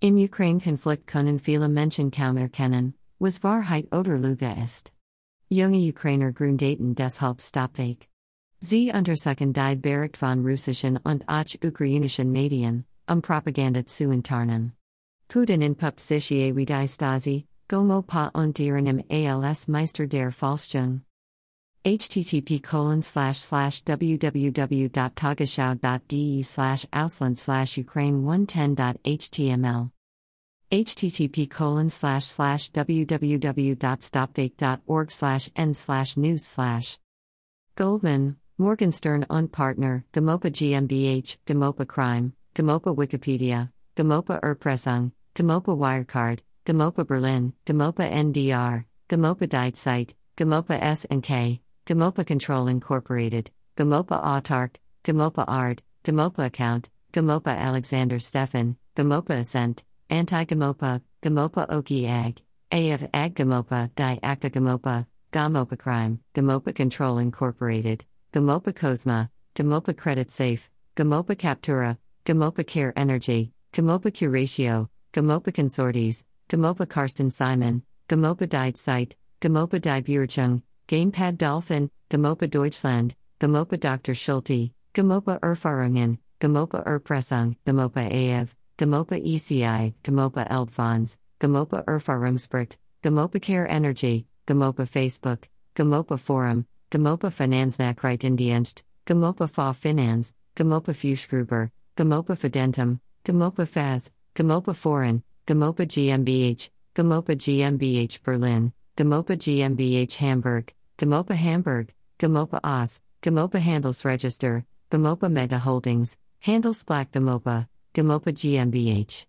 Im Ukraine Konflikt können viele Menschen kaum erkennen, was Wahrheit oder Lüge ist. Junge Ukrainer Grundaten deshalb Stopfake. Sie untersuchen die Bericht von russischen und auch ukrainischen Medien, um Propaganda zu enttarnen. Putin in sich wie die Stasi, GoMoPa und als Meister der Falschung. Http colon slash slash www.tagesschau.de slash ausland slash ukraine 110.html http colon slash slash www.stopfake.org slash n slash news slash. Goldman, Morgenstern und Partner, Demopa GmbH, Demopa Crime, Demopa Wikipedia, Demopa Erpressung, Demopa Wirecard, Demopa Berlin, Demopa NDR, Demopa Site, Demopa S&K, Demopa Control Incorporated, Demopa Autark, Demopa Ard, Demopa Account, Demopa Alexander Stefan, Demopa Ascent, Anti Gamopa, Gamopa Oki Ag, AF Ag Gamopa, Di Acta Gamopa, Gamopa Crime, Gamopa Control Incorporated, Gamopa Cosma, Gamopa Credit Safe, Gamopa Captura, Gamopa Care Energy, Gamopa Curatio, Gamopa Consortes, Gamopa Karsten Simon, Gamopa Died Site, Gamopa Die Burchung, Gamopa Dolphin, Gamopa Deutschland, Gamopa Dr. Schulte, Gamopa Erfahrungen, Gamopa Erpressung, Gamopa AF, Gamopa ECI, Gamopa Elbfonds, Gamopa Erfahrungsbericht, Gamopa Care Energy, Gamopa Facebook, Gamopa Forum, Gamopa Finanznachrichtendienst, Gamopa Fa Finanz, Gamopa Fuschgruber, Gamopa Fidentum, Gamopa Faz, Gamopa Foreign, Gamopa GmbH, Gamopa GmbH Berlin, Gamopa GmbH Hamburg, Gamopa Hamburg, Gamopa Oz, Gamopa Handelsregister, Gamopa Mega Holdings, Handelsblatt Gamopa, Gamopa GmbH.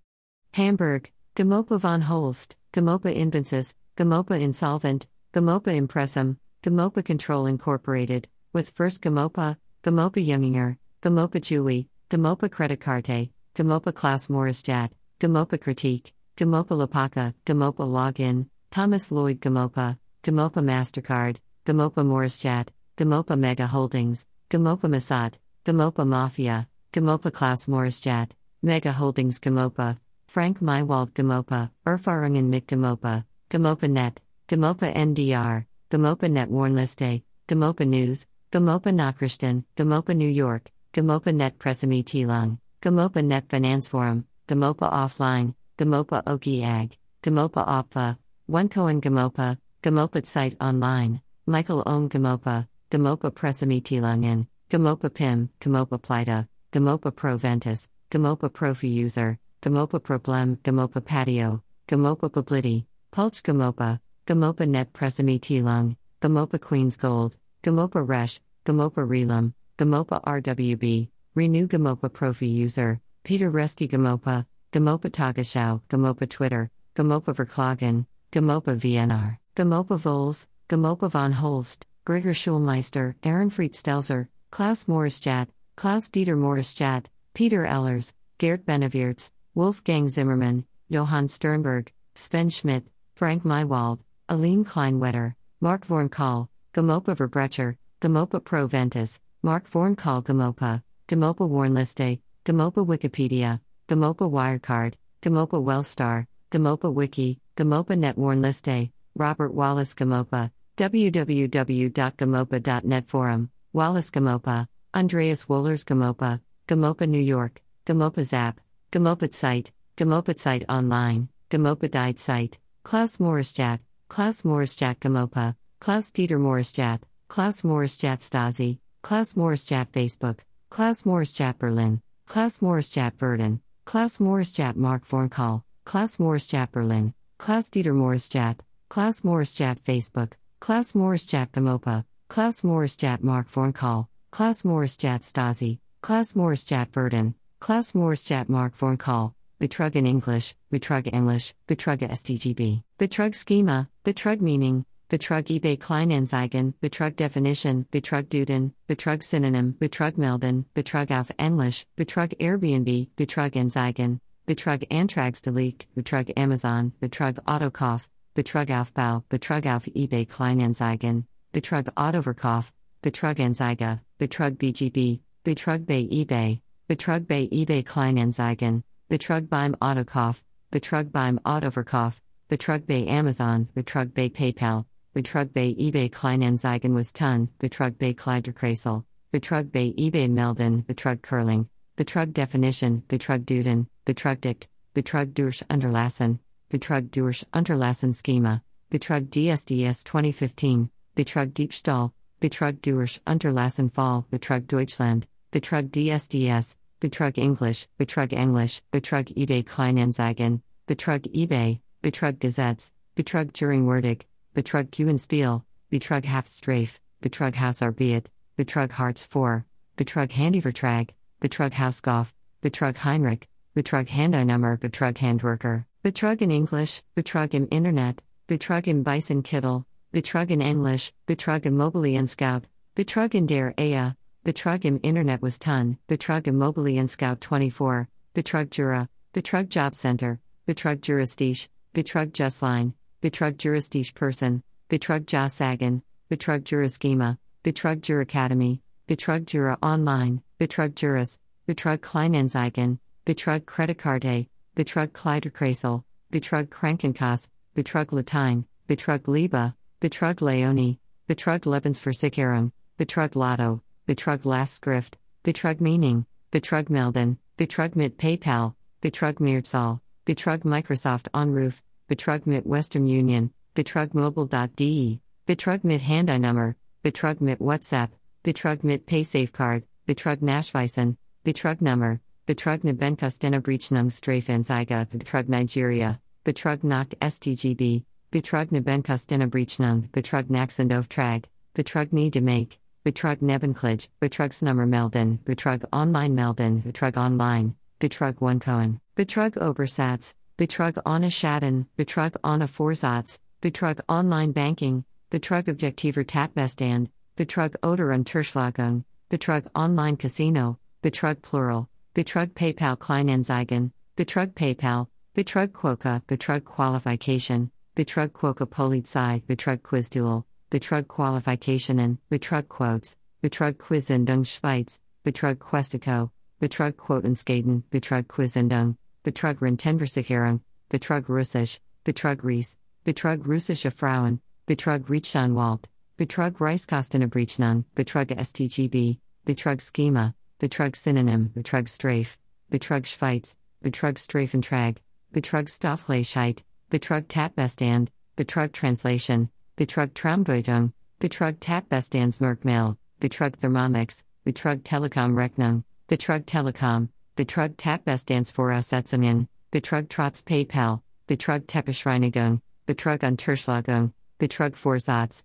Hamburg, Gamopa von Holst, Gamopa Invensis, Gamopa Insolvent, Gamopa Impressum, Gamopa Control Incorporated, was first Gamopa, Gamopa Junginger, Gamopa Chewy, Gamopa Creditcarte, Gamopa Klaus Maurischat, Gamopa Critique, Gamopa Lapaka, Gamopa Login, Thomas Lloyd Gamopa, Gamopa MasterCard, Gamopa Maurischat, Gamopa Mega Holdings, Gamopa Masad, Gamopa Mafia, Gamopa Klaus Maurischat, Mega Holdings Gamopa, Frank Mywald Gamopa, Erfahrungen mit Gamopa, Gamopa Net, Gamopa NDR, Gamopa Net Warnliste, Gamopa News, Gamopa Nachrichten, Gamopa New York, Gamopa Net Pressemitteilung, Gamopa Net Finanzforum, Gamopa Offline, Gamopa Oki Ag, Gamopa Opfa, Onecoin Gamopa, Gamopa Site Online, Michael Ohm Gamopa, Gamopa Pressemitteilungen, Gamopa PIM, Gamopa Plita, Gamopa Pro Ventus, Gamopa Profi User, Gamopa Problem, Gamopa Patio, Gamopa Publity, Pulch Gamopa, Gamopa Net Pressemitteilung, Gamopa Queen's Gold, Gamopa Resh, Gamopa Relum, Gamopa RWB, Renew Gamopa Profi User, Peter Reski Gamopa, Gamopa Tagesschau, Gamopa Twitter, Gamopa Verklagen, Gamopa VNR, Gamopa Vols, Gamopa von Holst, Gregor Schulmeister, Ehrenfried Stelzer, Klaus Maurischat, Klaus Dieter Maurischat, Peter Ellers, Gerd Beneviertz, Wolfgang Zimmermann, Johann Sternberg, Sven Schmidt, Frank Mywald, Aline Kleinwetter, Mark Vornkahl, Gamopa Verbrecher, Gamopa Pro Ventus, Mark Vornkahl Gamopa, Gamopa Warnliste, Gamopa Wikipedia, Gamopa Wirecard, Gamopa Wellstar, Gamopa Wiki, Gamopa Net Warnliste, Robert Wallace Gamopa, www.gamopa.net Forum, Wallace Gamopa, Andreas Wohlers Gamopa, Gamopa New York, Gamopa Zap, Gamopa Site, Gamopa Site Online, Gamopa Died Site, Klaus Maurischat, Klaus Maurischat Gamopa, Klaus Dieter Maurischat, Klaus Maurischat Stasi, Klaus Maurischat Facebook, Klaus Maurischat Berlin, Klaus Maurischat Verden, Klaus Maurischat Mark Vornkahl, Klaus Maurischat Berlin, Klaus Dieter Maurischat, Klaus Maurischat Facebook, Klaus Maurischat Gamopa, Klaus Maurischat Mark Vornkahl, Klaus Maurischat Stasi, Klaus Maurischat Verden, Klaus Maurischat Mark Vornkahl, Betrug in English, Betrug English, Betrug STGB, Betrug Schema, Betrug Meaning, Betrug eBay Kleinanzeigen, Betrug Definition, Betrug Duden, Betrug Synonym, Betrug Melden, Betrug auf Englisch, Betrug Airbnb, Betrug Anzeigen, Betrug Antragsdelik, Betrug Amazon, Betrug Autokauf, Betrug Aufbau, Betrug auf eBay Kleinanzeigen, Betrug Autoverkauf, Betrug Anzeige, Betrug BGB, Betrug bei eBay, Betrug bei eBay Kleinanzeigen, Betrug beim Autokauf, Betrug beim Autoverkauf, Betrug bei Amazon, Betrug bei PayPal, Betrug bei eBay Kleinanzeigen was Ton, Betrug bei Kleiderkreisel, Betrug bei eBay Melden, Betrug Curling, Betrug Definition, Betrug Duden, Betrug Dict, Betrug durch Unterlassen, Betrug durch Unterlassen Schema, Betrug DSDS 2015, Betrug Diebstahl, Betrug durch Unterlassen Fall, Betrug Deutschland, Betrug DSDS, Betrug English, Betrug English, Betrug eBay Kleinanzeigen, Betrug eBay, Betrug Gesetz, Betrug Juringwürdig, Betrug Kuenspiel, Betrug Haftstrafe, Betrug Hausarbeit, Betrug Hartz 4, Betrug Handyvertrag, Betrug Hausgoff, Betrug Heinrich, Betrug Handynummer, Betrug Handwerker, Betrug in English, Betrug im Internet, Betrug im Bison Kittel, Betrug in English, Betrug im Scout, Betrug in der Ehe, Betrug im Internet was Ton, Betrug im Scout 24, Betrug Jura, Betrug Job Center, Betrug Juristisch, Betrug Justline, Betrug Juristisch Person, Betrug Jahsagen, Betrug Juraschema, Betrug Juracademy, Betrug Jura Online, Betrug Juris, Betrug Kleinanzeigen, Betrug Kreditkarte, Betrug Kleiderkreisel, Betrug Krankenkasse, Betrug Latein, Betrug Liebe, Betrug Leonie, Betrug Lebensversicherung, Betrug Lotto, Betrug Lastschrift, Betrug Meaning, Betrug Melden, Betrug mit PayPal, Betrug Mehrzahl, Betrug Microsoft Onruf, Betrug mit Western Union, Betrug Mobile.de, Betrug mit Handynummer, Betrug mit WhatsApp, Betrug mit PaySafeCard, Betrug Nachweisen, Betrug Nummer, Betrug Nebenkostena Berechnungsstrafanzeige, Betrug Nigeria, Betrug nach STGB, Betrug Berechnung, Betrug Nachsendauftrag, Betrug nie de make, Betrug Nebenklage, Betrugsnummer melden, Betrug online melden, Betrug online, Betrug Onecoin, Betrug Obersatz, Betrug Anna Schaden, Betrug Anna Vorsatz, Betrug online banking, Betrug objektiver Tatbestand, Betrug oder Unterschlagung, Betrug online casino, Betrug plural, Betrug PayPal Kleinanzeigen, Betrug PayPal, Betrug Quoka, Betrug Qualification, Betrug Quoka Polizei, Betrug Quizduel, Betrug Qualification Qualificationen, Betrug Quotes, Betrug Quizendung Schweiz, Betrug Questico, Betrug Quotenskaden, Betrug Quizendung, Betrug Rentenversicherung, Betrug Russisch, Betrug Ries, Betrug Russische Frauen, Betrug Rechtsanwalt, Betrug Reichskostenabrechnung, Betrug STGB, Betrug Schema, Betrug Synonym, Betrug Strafe, Betrug Schweiz, Betrug Strafentrag, Betrug Stoffleischheit, Betrug Tatbestand, Betrug Translation, Betrug Traumdeutung, Betrug Tatbestandsmerkmal, Betrug Thermomix, Betrug Telekom Rechnung, Betrug Telekom, Betrug Tatbestandsvoraussetzungen, Betrug Trops PayPal, Betrug Teppichreinigung, Betrug Unterschlagung, Betrug Vorsatz,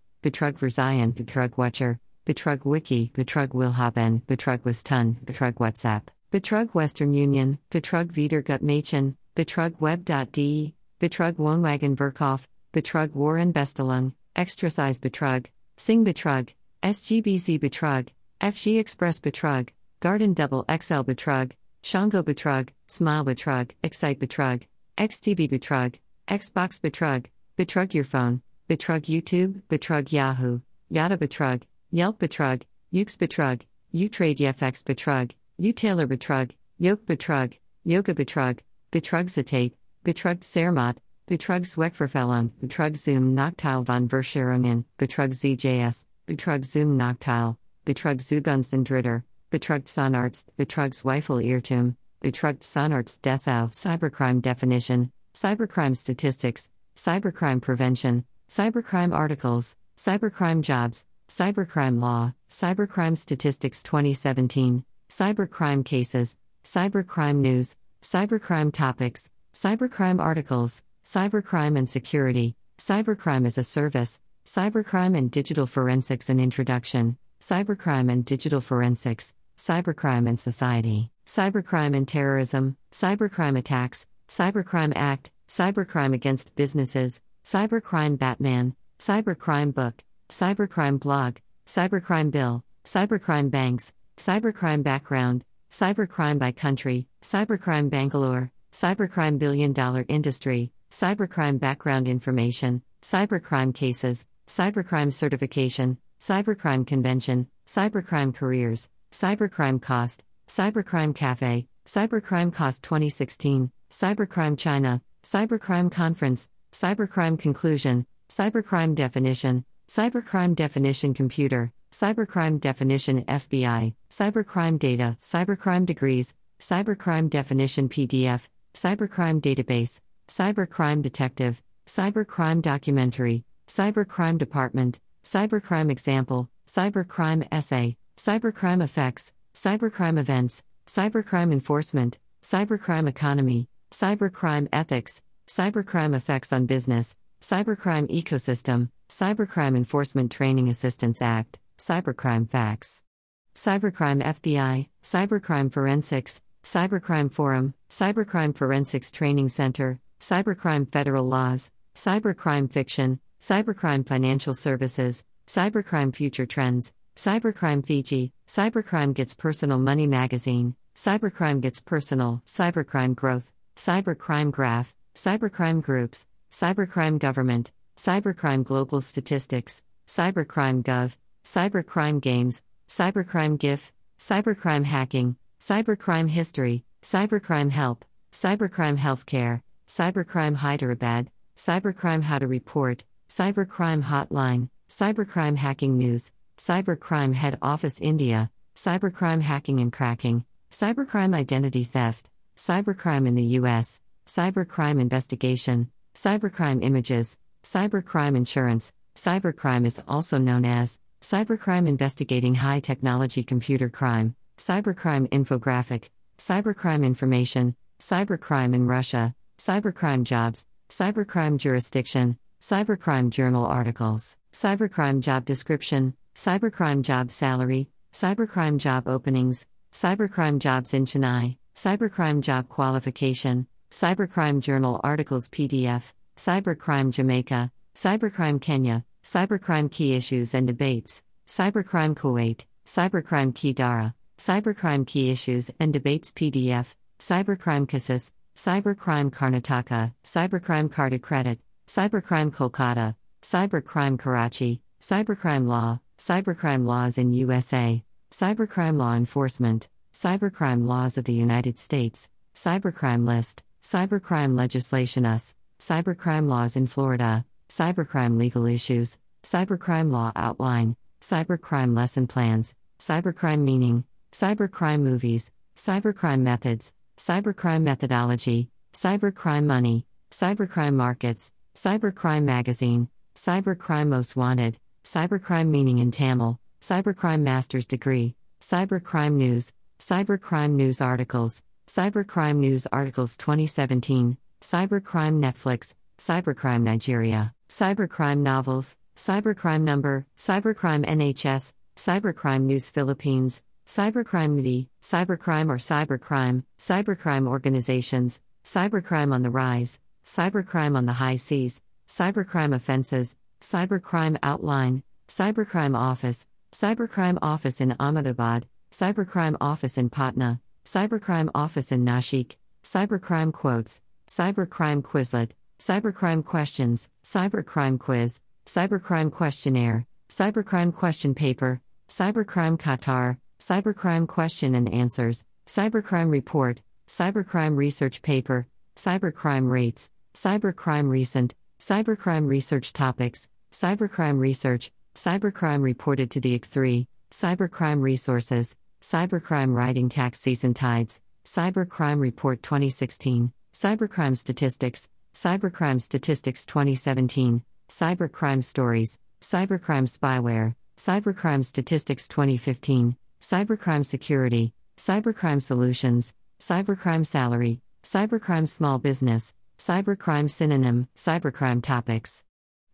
Betrug Wiki, Betrug Willhaben, Betrug Westun, Betrug WhatsApp, Betrug Western Union, Betrug Wiedergutmachen, Betrug Web.de, Betrug Wohnwagen Verkauf, Betrug Warren Bestelung, Extrasize Betrug, Sing Betrug, SGBZ Betrug, FG Express Betrug, Garden Double XL Betrug, Shango Betrug, Smile Betrug, Excite Betrug, XTB Betrug, Xbox Betrug, Betrug Your Phone, Betrug YouTube, Betrug Yahoo, Yada Betrug, Yelp Betrug, Ukes Betrug, Utrade Yefx Betrug, Utailer Betrug, Yoke Betrug, Yoga Betrug, Betrug Zitate, Betrug Zermatt, Betrug Zweckverfällung, Betrug Zoom Nachteil von Verscherungen, Betrug ZJS, Betrug Zoom Nachteil, Betrug Zugunstendritter, Betrug Sonarzt, Betrug Zweifel Irrtum, Betrug Sonarzt Dessau, Cybercrime Definition, Cybercrime Statistics, Cybercrime Prevention, Cybercrime Articles, Cybercrime Jobs, Cybercrime Law, Cybercrime Statistics 2017, Cybercrime Cases, Cybercrime News, Cybercrime Topics, Cybercrime Articles, Cybercrime and Security, Cybercrime as a Service, Cybercrime and Digital Forensics and Introduction, Cybercrime and Digital Forensics, Cybercrime and Society, Cybercrime and Terrorism, Cybercrime Attacks, Cybercrime Act, Cybercrime Against Businesses, Cybercrime Batman, Cybercrime Book, Cybercrime Blog, Cybercrime Bill, Cybercrime Banks, Cybercrime Background, Cybercrime by Country, Cybercrime Bangalore, Cybercrime Billion Dollar Industry, Cybercrime Background Information, Cybercrime Cases, Cybercrime Certification, Cybercrime Convention, Cybercrime Careers, Cybercrime Cost, Cybercrime Cafe, Cybercrime Cost 2016, Cybercrime China, Cybercrime Conference, Cybercrime Conclusion, Cybercrime Definition, Cybercrime Definition Computer, Cybercrime Definition FBI, Cybercrime Data, Cybercrime Degrees, Cybercrime Definition PDF, Cybercrime Database, Cybercrime Detective, Cybercrime Documentary, Cybercrime Department, Cybercrime Example, Cybercrime Essay, Cybercrime Effects, Cybercrime Events, Cybercrime Enforcement, Cybercrime Economy, Cybercrime Ethics, Cybercrime Effects on Business, Cybercrime Ecosystem, Cybercrime Enforcement Training Assistance Act, Cybercrime Facts. Cybercrime FBI, Cybercrime Forensics, Cybercrime Forum, Cybercrime Forensics Training Center, Cybercrime Federal Laws, Cybercrime Fiction, Cybercrime Financial Services, Cybercrime Future Trends, Cybercrime Fiji, Cybercrime Gets Personal Money Magazine, Cybercrime Gets Personal, Cybercrime Growth, Cybercrime Graph, Cybercrime Groups, Cybercrime Government, Cybercrime Global Statistics, Cybercrime Gov, Cybercrime Games, Cybercrime GIF, Cybercrime Hacking, Cybercrime History, Cybercrime Help, Cybercrime Healthcare, Cybercrime Hyderabad, Cybercrime How to Report, Cybercrime Hotline, Cybercrime Hacking News, Cybercrime Head Office India, Cybercrime Hacking and Cracking, Cybercrime Identity Theft, Cybercrime in the US, Cybercrime Investigation, Cybercrime Images, Cybercrime Insurance, Cybercrime is also known as Cybercrime Investigating High Technology Computer Crime, Cybercrime Infographic, Cybercrime Information, Cybercrime in Russia, Cybercrime Jobs, Cybercrime Jurisdiction, Cybercrime Journal Articles, Cybercrime Job Description, Cybercrime Job Salary, Cybercrime Job Openings, Cybercrime Jobs in Chennai, Cybercrime Job Qualification, Cybercrime Journal Articles PDF, Cybercrime Jamaica, Cybercrime Kenya, Cybercrime Key Issues and Debates, Cybercrime Kuwait, Cybercrime Key Dara, Cybercrime Key Issues and Debates PDF, Cybercrime Cassis, Cybercrime Karnataka, Cybercrime Carded Credit, Cybercrime Kolkata, Cybercrime Karachi, Cybercrime Law, Cybercrime Laws in USA, Cybercrime Law Enforcement, Cybercrime Laws of the United States, Cybercrime List, Cybercrime Legislation US, Cybercrime Laws in Florida, Cybercrime Legal Issues, Cybercrime Law Outline, Cybercrime Lesson Plans, Cybercrime Meaning, Cybercrime Movies, Cybercrime Methods, Cybercrime Methodology, Cybercrime Money, Cybercrime Markets, Cybercrime Magazine, Cybercrime Most Wanted, Cybercrime Meaning in Tamil, Cybercrime Master's Degree, Cybercrime News, Cybercrime News Articles, Cybercrime News Articles 2017, Cybercrime Netflix, Cybercrime Nigeria, Cybercrime Novels, Cybercrime Number, Cybercrime NHS, Cybercrime News Philippines, Cybercrime MD, Cybercrime or Cybercrime, Cybercrime Organizations, Cybercrime on the Rise, Cybercrime on the High Seas, Cybercrime Offenses, Cybercrime Outline, Cybercrime Office, Cybercrime Office in Ahmedabad, Cybercrime Office in Patna, Cybercrime Office in Nashik, Cybercrime Quotes, Cybercrime Quizlet, Cybercrime Questions, Cybercrime Quiz, Cybercrime Questionnaire, Cybercrime Question Paper, Cybercrime Qatar, Cybercrime Question and Answers, Cybercrime Report, Cybercrime Research Paper, Cybercrime Rates, Cybercrime Recent, Cybercrime Research Topics, Cybercrime Research, Cybercrime Reported to the IC3, Cybercrime Resources, Cybercrime Riding Tax Season Tides, Cybercrime Report 2016, Cybercrime Statistics, Cybercrime Statistics 2017, Cybercrime Stories, Cybercrime Spyware, Cybercrime Statistics 2015, Cybercrime Security, Cybercrime Solutions, Cybercrime Salary, Cybercrime Small Business, Cybercrime Synonym, Cybercrime Topics,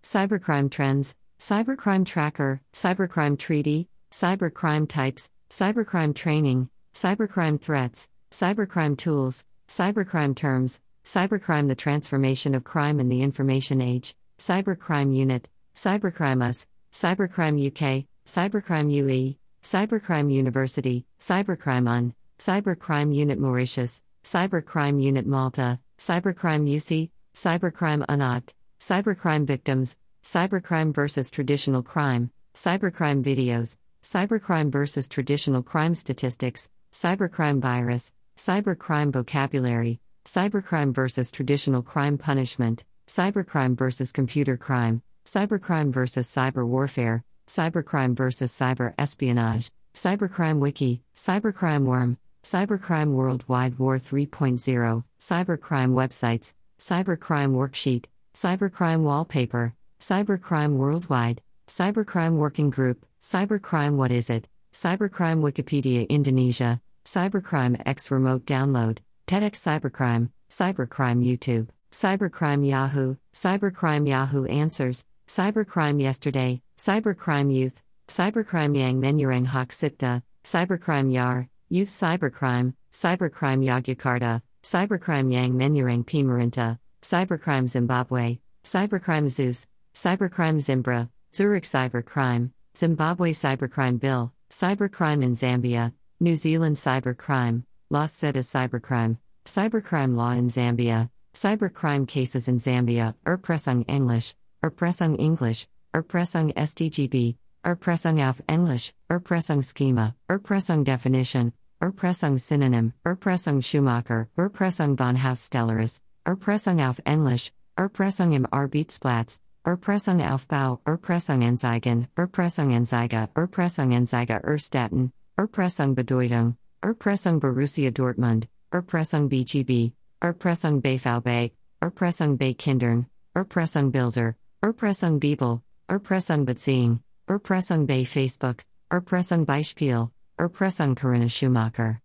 Cybercrime Trends, Cybercrime Tracker, Cybercrime Treaty, Cybercrime Types, Cybercrime Training, Cybercrime Threats, Cybercrime Tools, Cybercrime Terms, Cybercrime The Transformation of Crime in the Information Age, Cybercrime Unit, Cybercrime US, Cybercrime UK, Cybercrime UE, Cybercrime University, Cybercrime UN, Cybercrime Unit Mauritius, Cybercrime Unit Malta, Cybercrime UC, Cybercrime Unact, Cybercrime Victims, Cybercrime versus Traditional Crime, Cybercrime Videos, Cybercrime versus Traditional Crime Statistics, Cybercrime Virus, Cybercrime Vocabulary, Cybercrime versus Traditional Crime Punishment, Cybercrime versus Computer Crime, Cybercrime versus Cyber Warfare, Cybercrime versus Cyber Espionage, Cybercrime Wiki, Cybercrime Worm, Cybercrime Worldwide War 3.0, Cybercrime Websites, Cybercrime Worksheet, Cybercrime Wallpaper, Cybercrime Worldwide, Cybercrime Working Group, Cybercrime What Is It, Cybercrime Wikipedia Indonesia, Cybercrime X Remote Download, TEDx Cybercrime, Cybercrime YouTube, Cybercrime Yahoo, Cybercrime Yahoo Answers, Cybercrime Yesterday, Cybercrime Youth, Cybercrime Yang Menyurang Hak Sipta, Cybercrime Yar, Youth Cybercrime, Cybercrime Yogyakarta, Cybercrime Yang Menyurang Pimarinta, Cybercrime Zimbabwe, Cybercrime Zeus, Cybercrime Zimbra, Zurich Cybercrime, Zimbabwe Cybercrime Bill, Cybercrime in Zambia, New Zealand Cybercrime, Los Zetas Cybercrime, Cybercrime Law in Zambia, Cybercrime Cases in Zambia, Erpressung English, Erpressung English, Erpressung SDGB, Erpressung auf Englisch, Erpressung Schema, Erpressung Definition, Erpressung Synonym, Erpressung Schumacher, Erpressung von Haus Stellaris, Erpressung auf Englisch, Erpressung im Arbeitsplatz, Erpressung Aufbau, Erpressung Entzeigen, Erpressung Entzeiger, Erpressung Entzeiger Erstatten, Erpressung Bedeutung, Erpressung Borussia Dortmund, Erpressung BGB, Erpressung BVB, Erpressung bei Kindern, Erpressung Bilder, Erpressung Bibel, Erpressung Beziehung, Erpressung bei Facebook, Erpressung Beispiel, Erpressung Corinna Schumacher.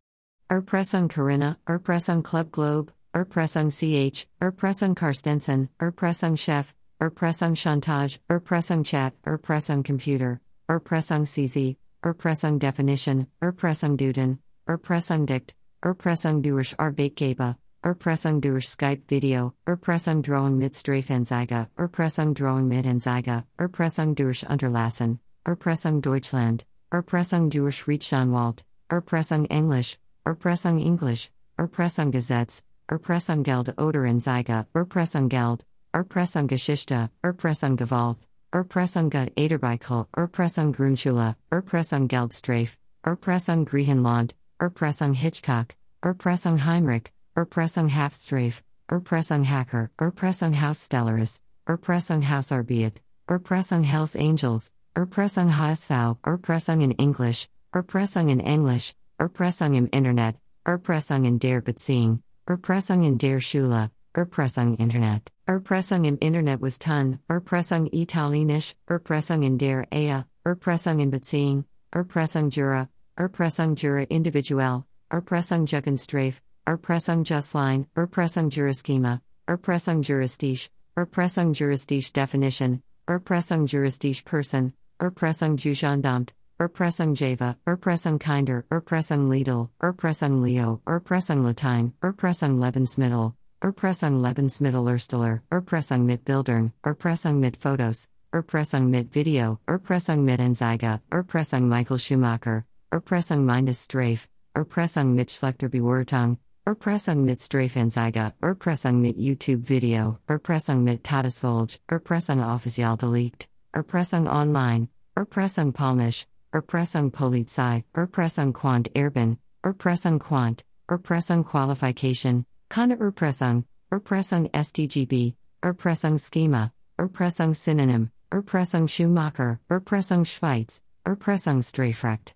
Erpressung Corinna, Erpressung Club Globe, Erpressung CH, Erpressung Karstensen, Erpressung Chef, Erpressung Chantage, Erpressung Chat, Erpressung Computer, Erpressung CZ, Erpressung Definition, Erpressung Duden, Erpressung Dict, Erpressung durch Arbeitgeber, Erpressung durch Skype Video, Erpressung Drohung mit Strafenzeige, Erpressung Drohung mit Anzeige, Erpressung durch Unterlassen, Erpressung Deutschland, Erpressung durch Rechtsanwalt, Erpressung Englisch, Erpressung Englisch, Erpressung Gesetz, Erpressung Geld oder Anzeige, Erpressung Geld, Erpressung Geschichte, Erpressung Gewalt, Erpressung Ederbeichel, Erpressung Grundschule, Erpressung Geldstrafe, Erpressung Griechenland, Erpressung Hitchcock, Erpressung Heinrich, Erpressung Haftstrafe, Erpressung Hacker, Erpressung Hausstellaris, Erpressung Hausarbeit, Erpressung Hells Angels, Erpressung HSV, Erpressung in English, Erpressung in English, Erpressung im Internet, Erpressung in der Beziehung, Erpressung in der Schule, Erpressung Internet. Erpressung im Internet was Ton, Erpressung Italienisch, Erpressung in der Ehe, Erpressung in Beziehung, Erpressung Jura, Erpressung Jura Individuell, Erpressung Jugendstrafe, Erpressung Justline, Erpressung Juraschema, Erpressung Juristisch, Erpressung Juristisch Definition, Erpressung Juristisch Person, Erpressung Jugendamt, Erpressung Java, Erpressung Kinder, Erpressung Lidl, Erpressung Leo, Erpressung Latein, Erpressung Lebensmittel, Erpressung Lebensmittelersteller, Erpressung mit Bildern, Erpressung mit Fotos, Erpressung mit Video, Erpressung mit Anzeige, Erpressung Michael Schumacher, Erpressung meines Strafe, Erpressung mit schlechter Bewertung, Erpressung mit Strafenzeige, Erpressung mit YouTube Video, Erpressung mit Todesfolge, Erpressung offiziell belegt, Erpressung online, Erpressung polnisch, Erpressung Polizei, Erpressung Quant Erben, Erpressung Quant, Erpressung Qualification, Kana Erpressung, Erpressung STGB, Erpressung Schema, Erpressung Synonym, Erpressung Schumacher, Erpressung Schweiz, Erpressung Strafrecht.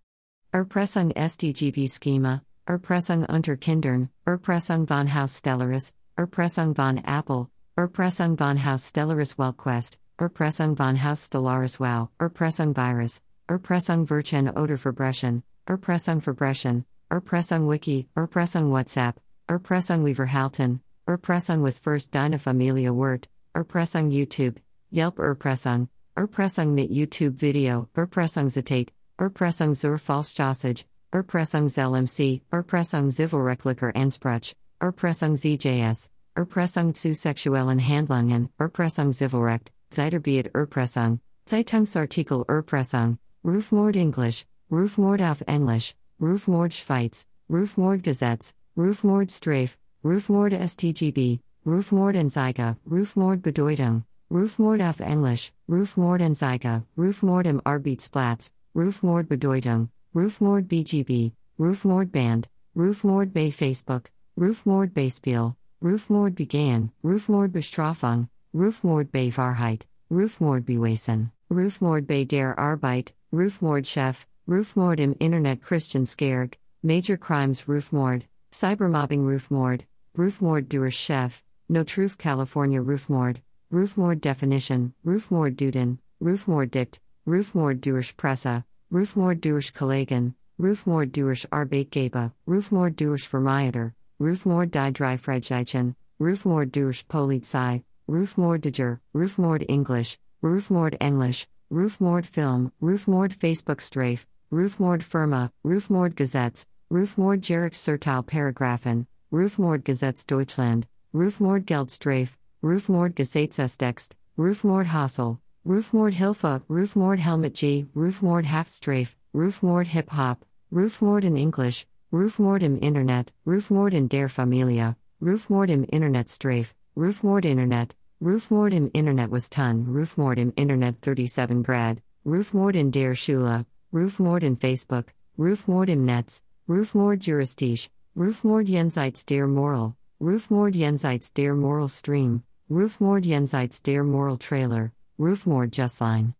Erpressung STGB Schema, Erpressung unter Kindern, Erpressung von Haus Stellaris, Erpressung von Apple, Erpressung von Haus Stellaris Wellquest, Erpressung von Haus Stellaris Wow, Erpressung Virus, Erpressung Virchen oder Verbrechen, Erpressung Verbrechen, Erpressung Wiki, Erpressung WhatsApp, Erpressung Weverhalten, Erpressung was first deine Familie Wort, Erpressung YouTube, Yelp Erpressung, Erpressung mit YouTube Video, Erpressung Zitate, Erpressung zur Falschjossage, Erpressung ZLMC, Erpressung Zivilrechtlicher Ansprach, Erpressung ZJS, Erpressung zu sexuellen Handlungen, Erpressung Zivilrecht, Zeitarbeit Erpressung, Zeitungsartikel Erpressung, Rufmord Englisch, Rufmord auf Englisch, Rufmord Schweiz, Rufmord Gesetz, Rufmord Strafe, Rufmord STGB, Rufmord Anzeige, Rufmord Bedeutung, Rufmord auf Englisch, Rufmord Anzeige, Rufmord im Arbeitsplatz, Rufmord Bedeutung, Rufmord BGB, Rufmord Band, Rufmord bei Facebook, Rufmord Beispiel, Rufmord began, Rufmord bestrafung, Rufmord bei Wahrheit, Rufmord bewesen, Rufmord bei der Arbeit, Rufmord Chef, Rufmord im Internet Christian Skerg, Major Crimes Rufmord, Cybermobbing Rufmord, Rufmord durch Chef, No Truth California Rufmord, Rufmord Definition, Rufmord Duden, Rufmord Dict, Rufmord durch Presse, Rufmord durch Kollegen, Rufmord durch Arbeitgeber, Rufmord durch Vermieter, Rufmord die Dreifreiheiten, Rufmord durch Polizei, Rufmordiger, Rufmord English, Rufmord English, Rufmord Film, Rufmord Facebook Strafe, Rufmord Firma, Rufmord Gazettes, Rufmord Jerick Sertal Paragraphen, Rufmord Gazettes Deutschland, Rufmord Geldstrafe, Rufmord Gesetzestext, Rufmord Hassel, Rufmord Hilfe, Rufmord Helmet G, Rufmord Halfstrafe, Rufmord Hip Hop, Rufmord in English, Rufmord im Internet, Rufmord in der Familie, Rufmord im Internet Strafe, Rufmord Internet, Rufmord im Internet was Ton, Rufmord im Internet 37 Grad, Rufmord in der Schule, Rufmord in Facebook, Rufmord im Netz, Rufmord Juristisch, Rufmord Jenseits der Moral, Rufmord Jenseits der Moral Stream, Rufmord Jenseits der Moral Trailer, Rufmord Justline.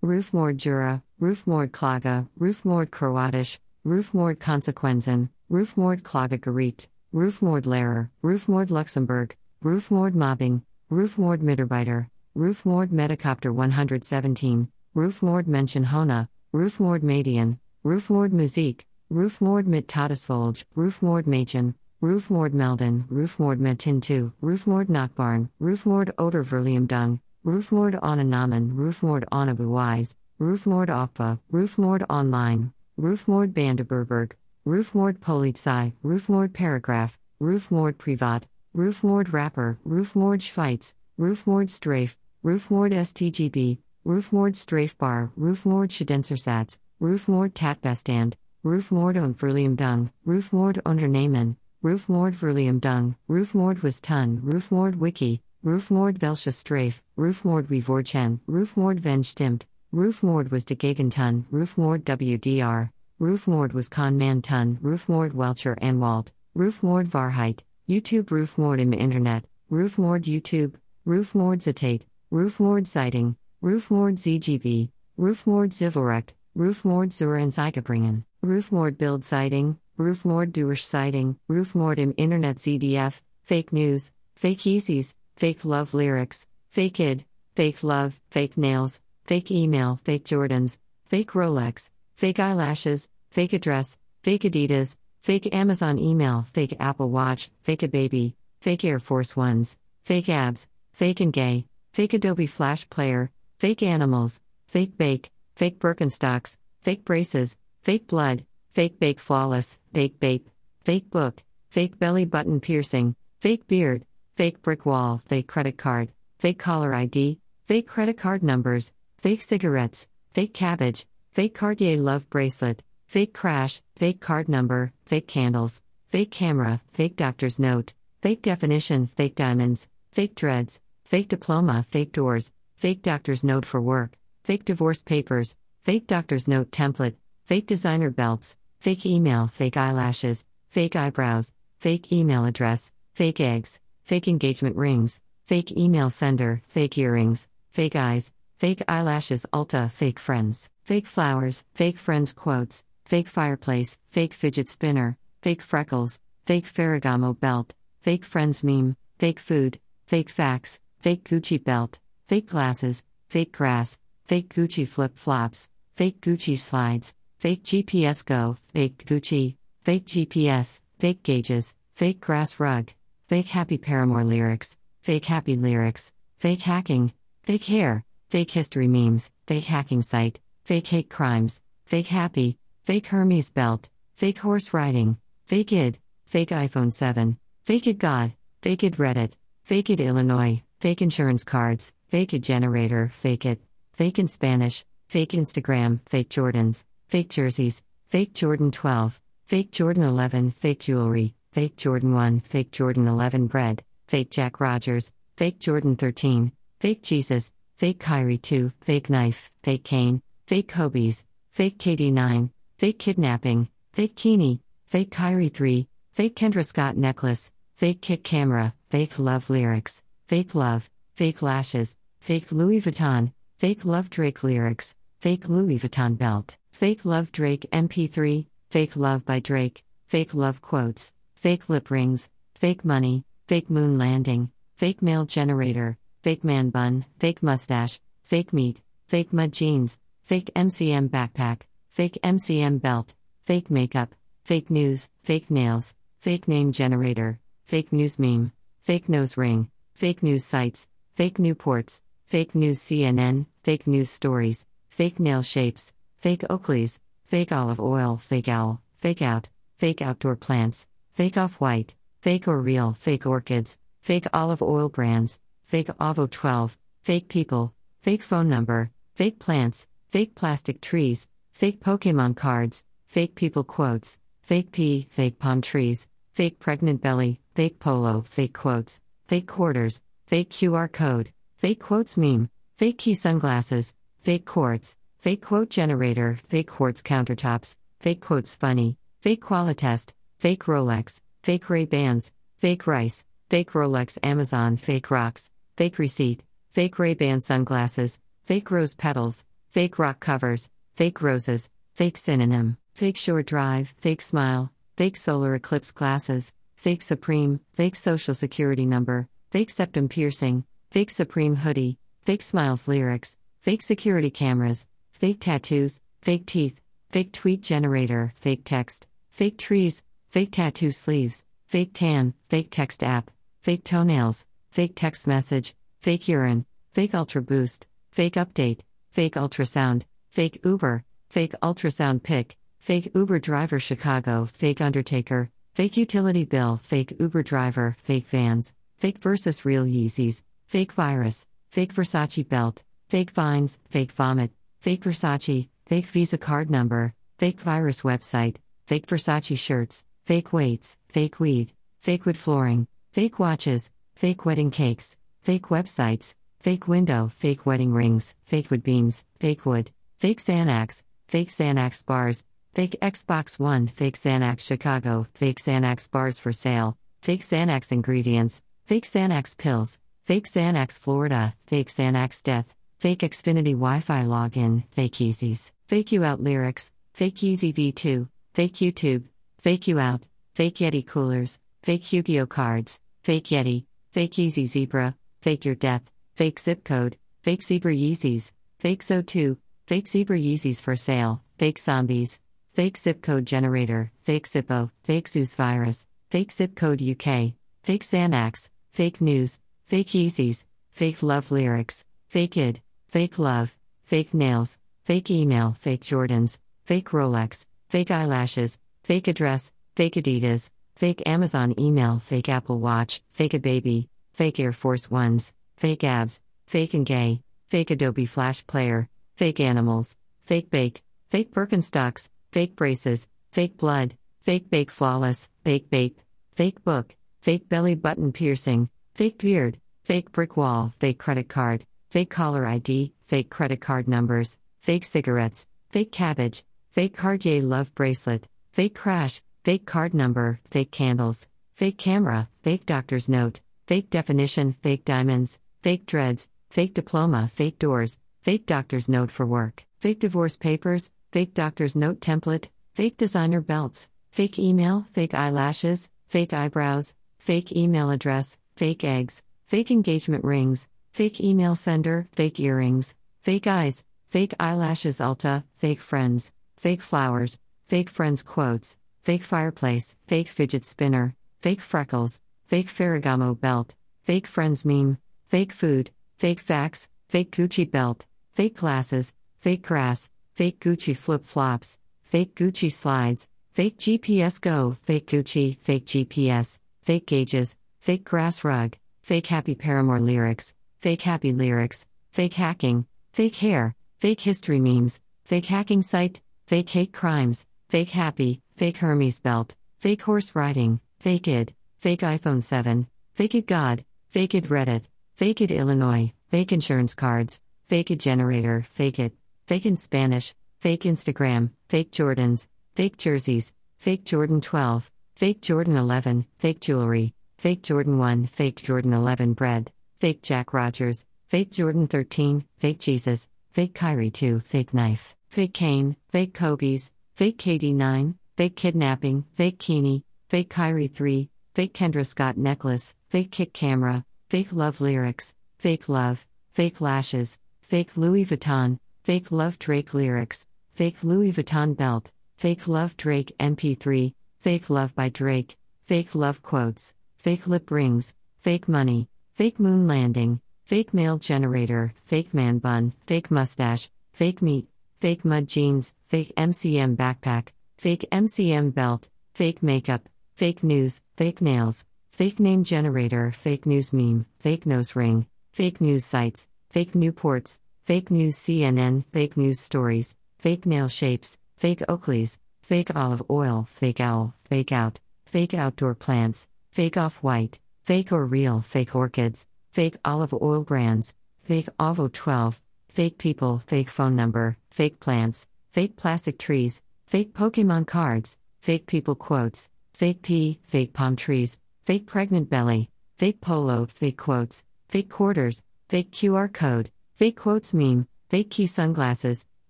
Rufmord Jura, Rufmord Klaga, Rufmord Kroatisch, Rufmord Konsequenzen, Rufmord Klaga Gericht, Rufmord Lehrer, Rufmord Luxembourg, Rufmord Mobbing, Rufmord Mitarbeiter, Rufmord Metacopter 117, Rufmord Menschen Hona, Rufmord Median, Rufmord Musik, Rufmord mit Todesfolge, Rufmord Mädchen, Rufmord Melden, Rufmord Metin 2, Rufmord Nachbarn, Rufmord Oder Verlium Dung, Rufmord Ananamen, Rufmord Anabuwise, Rufmord Opfa, Rufmord Online, Rufmord Bandeberberg, Rufmord Polizei, Rufmord Paragraph, Rufmord Privat, Rufmord Rapper, Rufmord Schweiz, Rufmord Strafe, Rufmord STGB, Rufmord Strafbar, Rufmord Schadensersatz, Rufmord Tatbestand, Rufmord und Verlium Dung, Rufmord Unternehmen, Rufmord Verlium Dung, Rufmord was Ton, Rufmord Wiki, Rufmord Welche Strafe, Rufmord Wivorchen, Rufmord Ven Stimmt, Rufmord was de Gegenton, Rufmord WDR, Rufmord was Con Man Ton, Rufmord Welcher Anwalt, Rufmord Varheit, YouTube Rufmord im Internet, Rufmord YouTube, Rufmord Zitate, Rufmord Sighting, Rufmord ZGB, Rufmord Zivilrecht, Rufmord Zur Anzeigebringen, Rufmord Bild Sighting, Rufmord Durch Sighting, Rufmord im Internet ZDF, Fake News, Fake Yeezys, Fake Love Lyrics, Fake Id, Fake Love, Fake Nails, Fake Email, Fake Jordans, Fake Rolex, Fake Eyelashes, Fake Address, Fake Adidas, Fake Amazon Email, Fake Apple Watch, Fake a Baby, Fake Air Force Ones, Fake Abs, Fake and Gay, Fake Adobe Flash Player, Fake Animals, Fake Bake, Fake Birkenstocks, Fake Braces, Fake Blood, Fake Bake Flawless, Fake Bape, Fake Book, Fake Belly Button Piercing, Fake Beard, Fake Brick Wall, Fake Credit Card, Fake Caller ID, Fake Credit Card Numbers, Fake Cigarettes, Fake Cabbage, Fake Cartier Love Bracelet, Fake Crash, Fake Card Number, Fake Candles, Fake Camera, Fake Doctor's Note, Fake Definition, Fake Diamonds, Fake Dreads, Fake Diploma, Fake Doors, Fake Doctor's Note for Work, Fake Divorce Papers, Fake Doctor's Note Template, Fake Designer Belts, Fake Email, Fake Eyelashes, Fake Eyebrows, Fake Email Address, Fake Eggs, Fake Engagement Rings, Fake Email Sender, Fake Earrings, Fake Eyes, Fake Eyelashes Ulta, Fake Friends, Fake Flowers, Fake Friends Quotes, Fake Fireplace, Fake Fidget Spinner, Fake Freckles, Fake Ferragamo Belt, Fake Friends Meme, Fake Food, Fake Facts, Fake Gucci Belt, Fake Glasses, Fake Grass, Fake Gucci Flip Flops, Fake Gucci Slides, Fake GPS Go, Fake Gucci, Fake GPS, Fake Gauges, Fake Grass Rug, Fake Happy Paramore Lyrics, Fake Happy Lyrics, Fake Hacking, Fake Hair, Fake History Memes, Fake Hacking Site, Fake Hate Crimes, Fake Happy, Fake Hermes Belt, Fake Horse Riding, Fake Id, Fake iPhone 7, Fake It God, Fake It Reddit, Fake It Illinois, Fake Insurance Cards, Fake It Generator, Fake It, Fake in Spanish, Fake Instagram, Fake Jordans, Fake Jerseys, Fake Jordan 12, Fake Jordan 11, Fake Jewelry, Fake Jordan 1, Fake Jordan 11 Bread, Fake Jack Rogers, Fake Jordan 13, Fake Jesus, Fake Kyrie 2, Fake Knife, Fake Kane, Fake Kobe's, Fake KD9, Fake Kidnapping, Fake Keeney, Fake Kyrie 3, Fake Kendra Scott Necklace, Fake Kick Camera, fake love lyrics, fake love, fake lashes, fake Louis Vuitton, fake love Drake lyrics, fake Louis Vuitton belt, fake love Drake MP3, fake love by Drake, fake love quotes, fake lip rings, fake money, fake moon landing, fake mail generator, fake man bun, fake mustache, fake meat, fake mud jeans, fake MCM backpack, fake MCM belt, fake makeup, fake news, fake nails, fake name generator, fake news meme, fake nose ring, fake news sites, fake Newports, fake news CNN, fake news stories, fake nail shapes, fake Oakleys, fake olive oil, fake owl, fake out, fake outdoor plants, fake off white, fake or real, fake orchids, fake olive oil brands, fake Avo 12, fake people, fake phone number, fake plants, fake plastic trees, fake Pokemon cards, fake people quotes, fake pea, fake palm trees, fake pregnant belly, fake polo, fake quotes, fake quarters, fake QR code, fake quotes meme, fake Quay sunglasses, fake quartz, fake quote generator, fake quartz countertops, fake quotes funny, fake Qualitest, fake Rolex, fake Ray Bans, fake rice, fake Rolex Amazon, fake rocks, fake receipt, fake Ray Ban sunglasses, fake rose petals, fake rock covers, fake roses, fake synonym, fake shore drive, fake smile, fake solar eclipse glasses, fake supreme, fake social security number, fake septum piercing, fake Supreme hoodie, fake smiles lyrics, fake security cameras, fake tattoos, fake teeth, fake tweet generator, fake text, fake trees, fake tattoo sleeves, fake tan, fake text app, fake toenails, fake text message, fake urine, fake ultra boost, fake update, fake ultrasound, fake Uber, fake ultrasound pic, fake Uber driver Chicago, fake Undertaker, fake utility bill, fake Uber driver, fake vans, fake versus real Yeezys, fake virus, fake Versace belt, fake vines, fake vomit, fake Versace, fake Visa card number, fake virus website, fake Versace shirts, fake weights, fake weed, fake wood flooring, fake watches, fake wedding cakes, fake websites, fake window, fake wedding rings, fake wood beams, fake wood, fake Xanax, fake Xanax bars, fake Xbox One, fake Xanax Chicago, fake Xanax bars for sale, fake Xanax ingredients, fake Xanax pills, fake Xanax Florida, fake Xanax death, fake Xfinity Wi Fi login, fake Yeezys, fake you out lyrics, fake Yeezy V2, fake YouTube, fake you out, fake Yeti coolers, fake Yu Gi Oh cards, fake Yeti, fake Yeezy Zebra, fake your death, fake zip code, fake Zebra Yeezys, fake So2, fake Zebra Yeezys for sale, fake zombies, fake zip code generator, fake Zippo, fake Zeus virus, fake zip code UK, fake Xanax, fake news, fake Yeezys, fake love lyrics, fake id, fake love, fake nails, fake email, fake Jordans, fake Rolex, fake eyelashes, fake address, fake Adidas, fake Amazon email, fake Apple Watch, fake a baby, fake Air Force Ones, fake abs, fake and gay, fake Adobe Flash Player, fake animals, fake bake, fake Birkenstocks, fake braces, fake blood, fake bake flawless, fake bape, fake book, fake belly button piercing, fake beard, fake brick wall, fake credit card, fake caller ID, fake credit card numbers, fake cigarettes, fake cabbage, fake Cartier love bracelet, fake crash, fake card number, fake candles, fake camera, fake doctor's note, fake definition, fake diamonds, fake dreads, fake diploma, fake doors, fake doctor's note for work, fake divorce papers, fake doctor's note template, fake designer belts, fake email, fake eyelashes, fake eyebrows, fake email address, fake eggs, fake engagement rings, fake email sender, fake earrings, fake eyes, fake eyelashes Ulta, fake friends, fake flowers, fake friends quotes, fake fireplace, fake fidget spinner, fake freckles, fake Ferragamo belt, fake friends meme, fake food, fake facts, fake Gucci belt, fake glasses, fake grass, fake Gucci flip flops, fake Gucci slides, fake GPS Go, fake Gucci, fake GPS, fake gauges, fake grass rug, fake happy Paramore lyrics, fake happy lyrics, fake hacking, fake hair, fake history memes, fake hacking site, fake hate crimes, fake happy, fake Hermes belt, fake horse riding, fake id, fake iPhone 7, fake it God, fake it Reddit, fake it Illinois, fake insurance cards, fake it generator, fake it, fake in Spanish, fake Instagram, fake Jordans, fake jerseys, fake Jordan 12, fake Jordan 11, fake jewelry, fake Jordan 1, fake Jordan 11 bread, fake Jack Rogers, fake Jordan 13, fake Jesus, fake Kyrie 2, fake knife, fake Kane, fake Kobe's, fake KD 9, fake kidnapping, fake Keeney, fake Kyrie 3, fake Kendra Scott necklace, fake kick camera, fake love lyrics, fake love, fake lashes, fake Louis Vuitton, fake love Drake lyrics, fake Louis Vuitton belt, fake love Drake MP3, fake love by Drake, fake love quotes, fake lip rings, fake money, fake moon landing, fake male generator, fake man bun, fake mustache, fake meat, fake mud jeans, fake MCM backpack, fake MCM belt, fake makeup, fake news, fake nails, fake name generator, fake news meme, fake nose ring, fake news sites, fake Newports, fake news CNN, fake news stories, fake nail shapes, fake Oakleys, fake olive oil, fake owl, fake out, fake outdoor plants, fake off white, fake or real, fake orchids, fake olive oil brands, fake OVO 12, fake people, fake phone number, fake plants, fake plastic trees, fake Pokemon cards, fake people quotes, fake pea, fake palm trees, fake pregnant belly, fake polo, fake quotes, fake quarters, fake QR code, fake quotes meme, fake Quay sunglasses,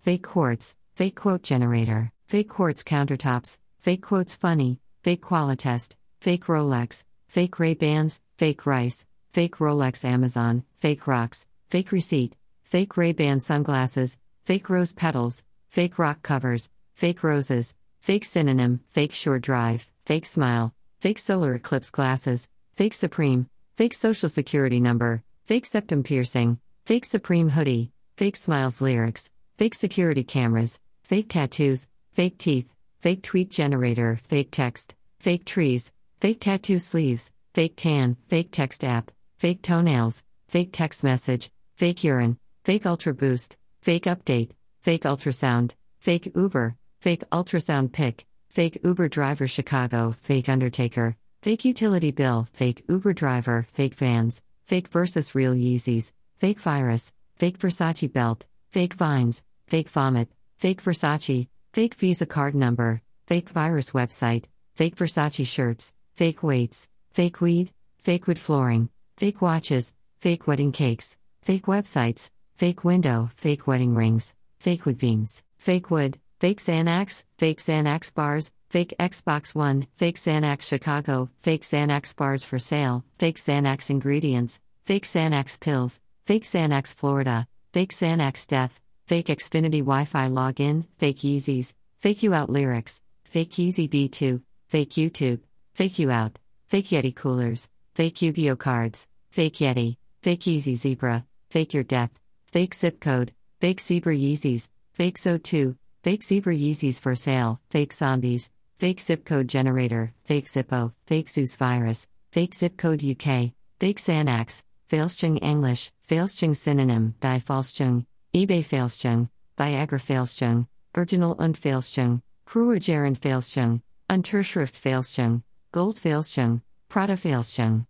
fake quartz, fake quote generator, fake quartz countertops, fake quotes funny, fake Qualitest, fake Rolex, fake Ray Bans, fake rice, fake Rolex Amazon, fake rocks, fake receipt, fake Ray Ban sunglasses, fake rose petals, fake rock covers, fake roses, fake synonym, fake sure drive, fake smile, fake solar eclipse glasses, fake Supreme, fake social security number, fake septum piercing, fake Supreme hoodie, fake smiles lyrics, fake security cameras, fake tattoos, fake teeth, fake tweet generator, fake text, fake trees, fake tattoo sleeves, fake tan, fake text app, fake toenails, fake text message, fake urine, fake ultra boost, fake update, fake ultrasound, fake Uber, fake ultrasound pic, fake Uber driver Chicago, fake undertaker, fake utility bill, fake Uber driver, fake vans, fake versus real Yeezys, fake virus, fake Versace belt, fake vines, fake vomit, fake Versace, fake Visa card number, fake virus website, fake Versace shirts, fake weights, fake weed, fake wood flooring, fake watches, fake wedding cakes, fake websites, fake window, fake wedding rings, fake wood beams, fake wood, fake Xanax, fake Xanax bars, fake Xbox One, fake Xanax Chicago, fake Xanax bars for sale, fake Xanax ingredients, fake Xanax pills, fake Xanax Florida, fake Xanax death, fake Xfinity Wi Fi login, fake Yeezys, fake you out lyrics, fake Yeezy D2, fake YouTube, fake you out, fake Yeti coolers, fake Yu Gi Oh cards, fake Yeti, fake Yeezy Zebra, fake your death, fake zip code, fake Zebra Yeezys, fake So2, fake Zebra Yeezys for sale, fake zombies, fake zip code generator, fake Zippo, fake Zeus virus, fake zip code UK, fake Xanax, Fälschung English, Fälschung synonym, Die Fälschung, eBay Fälschung, Viagra Fälschung, Original und Fälschung, Kruger Fälschung, Unterschrift Fälschung, Gold Fälschung, Prada Fälschung.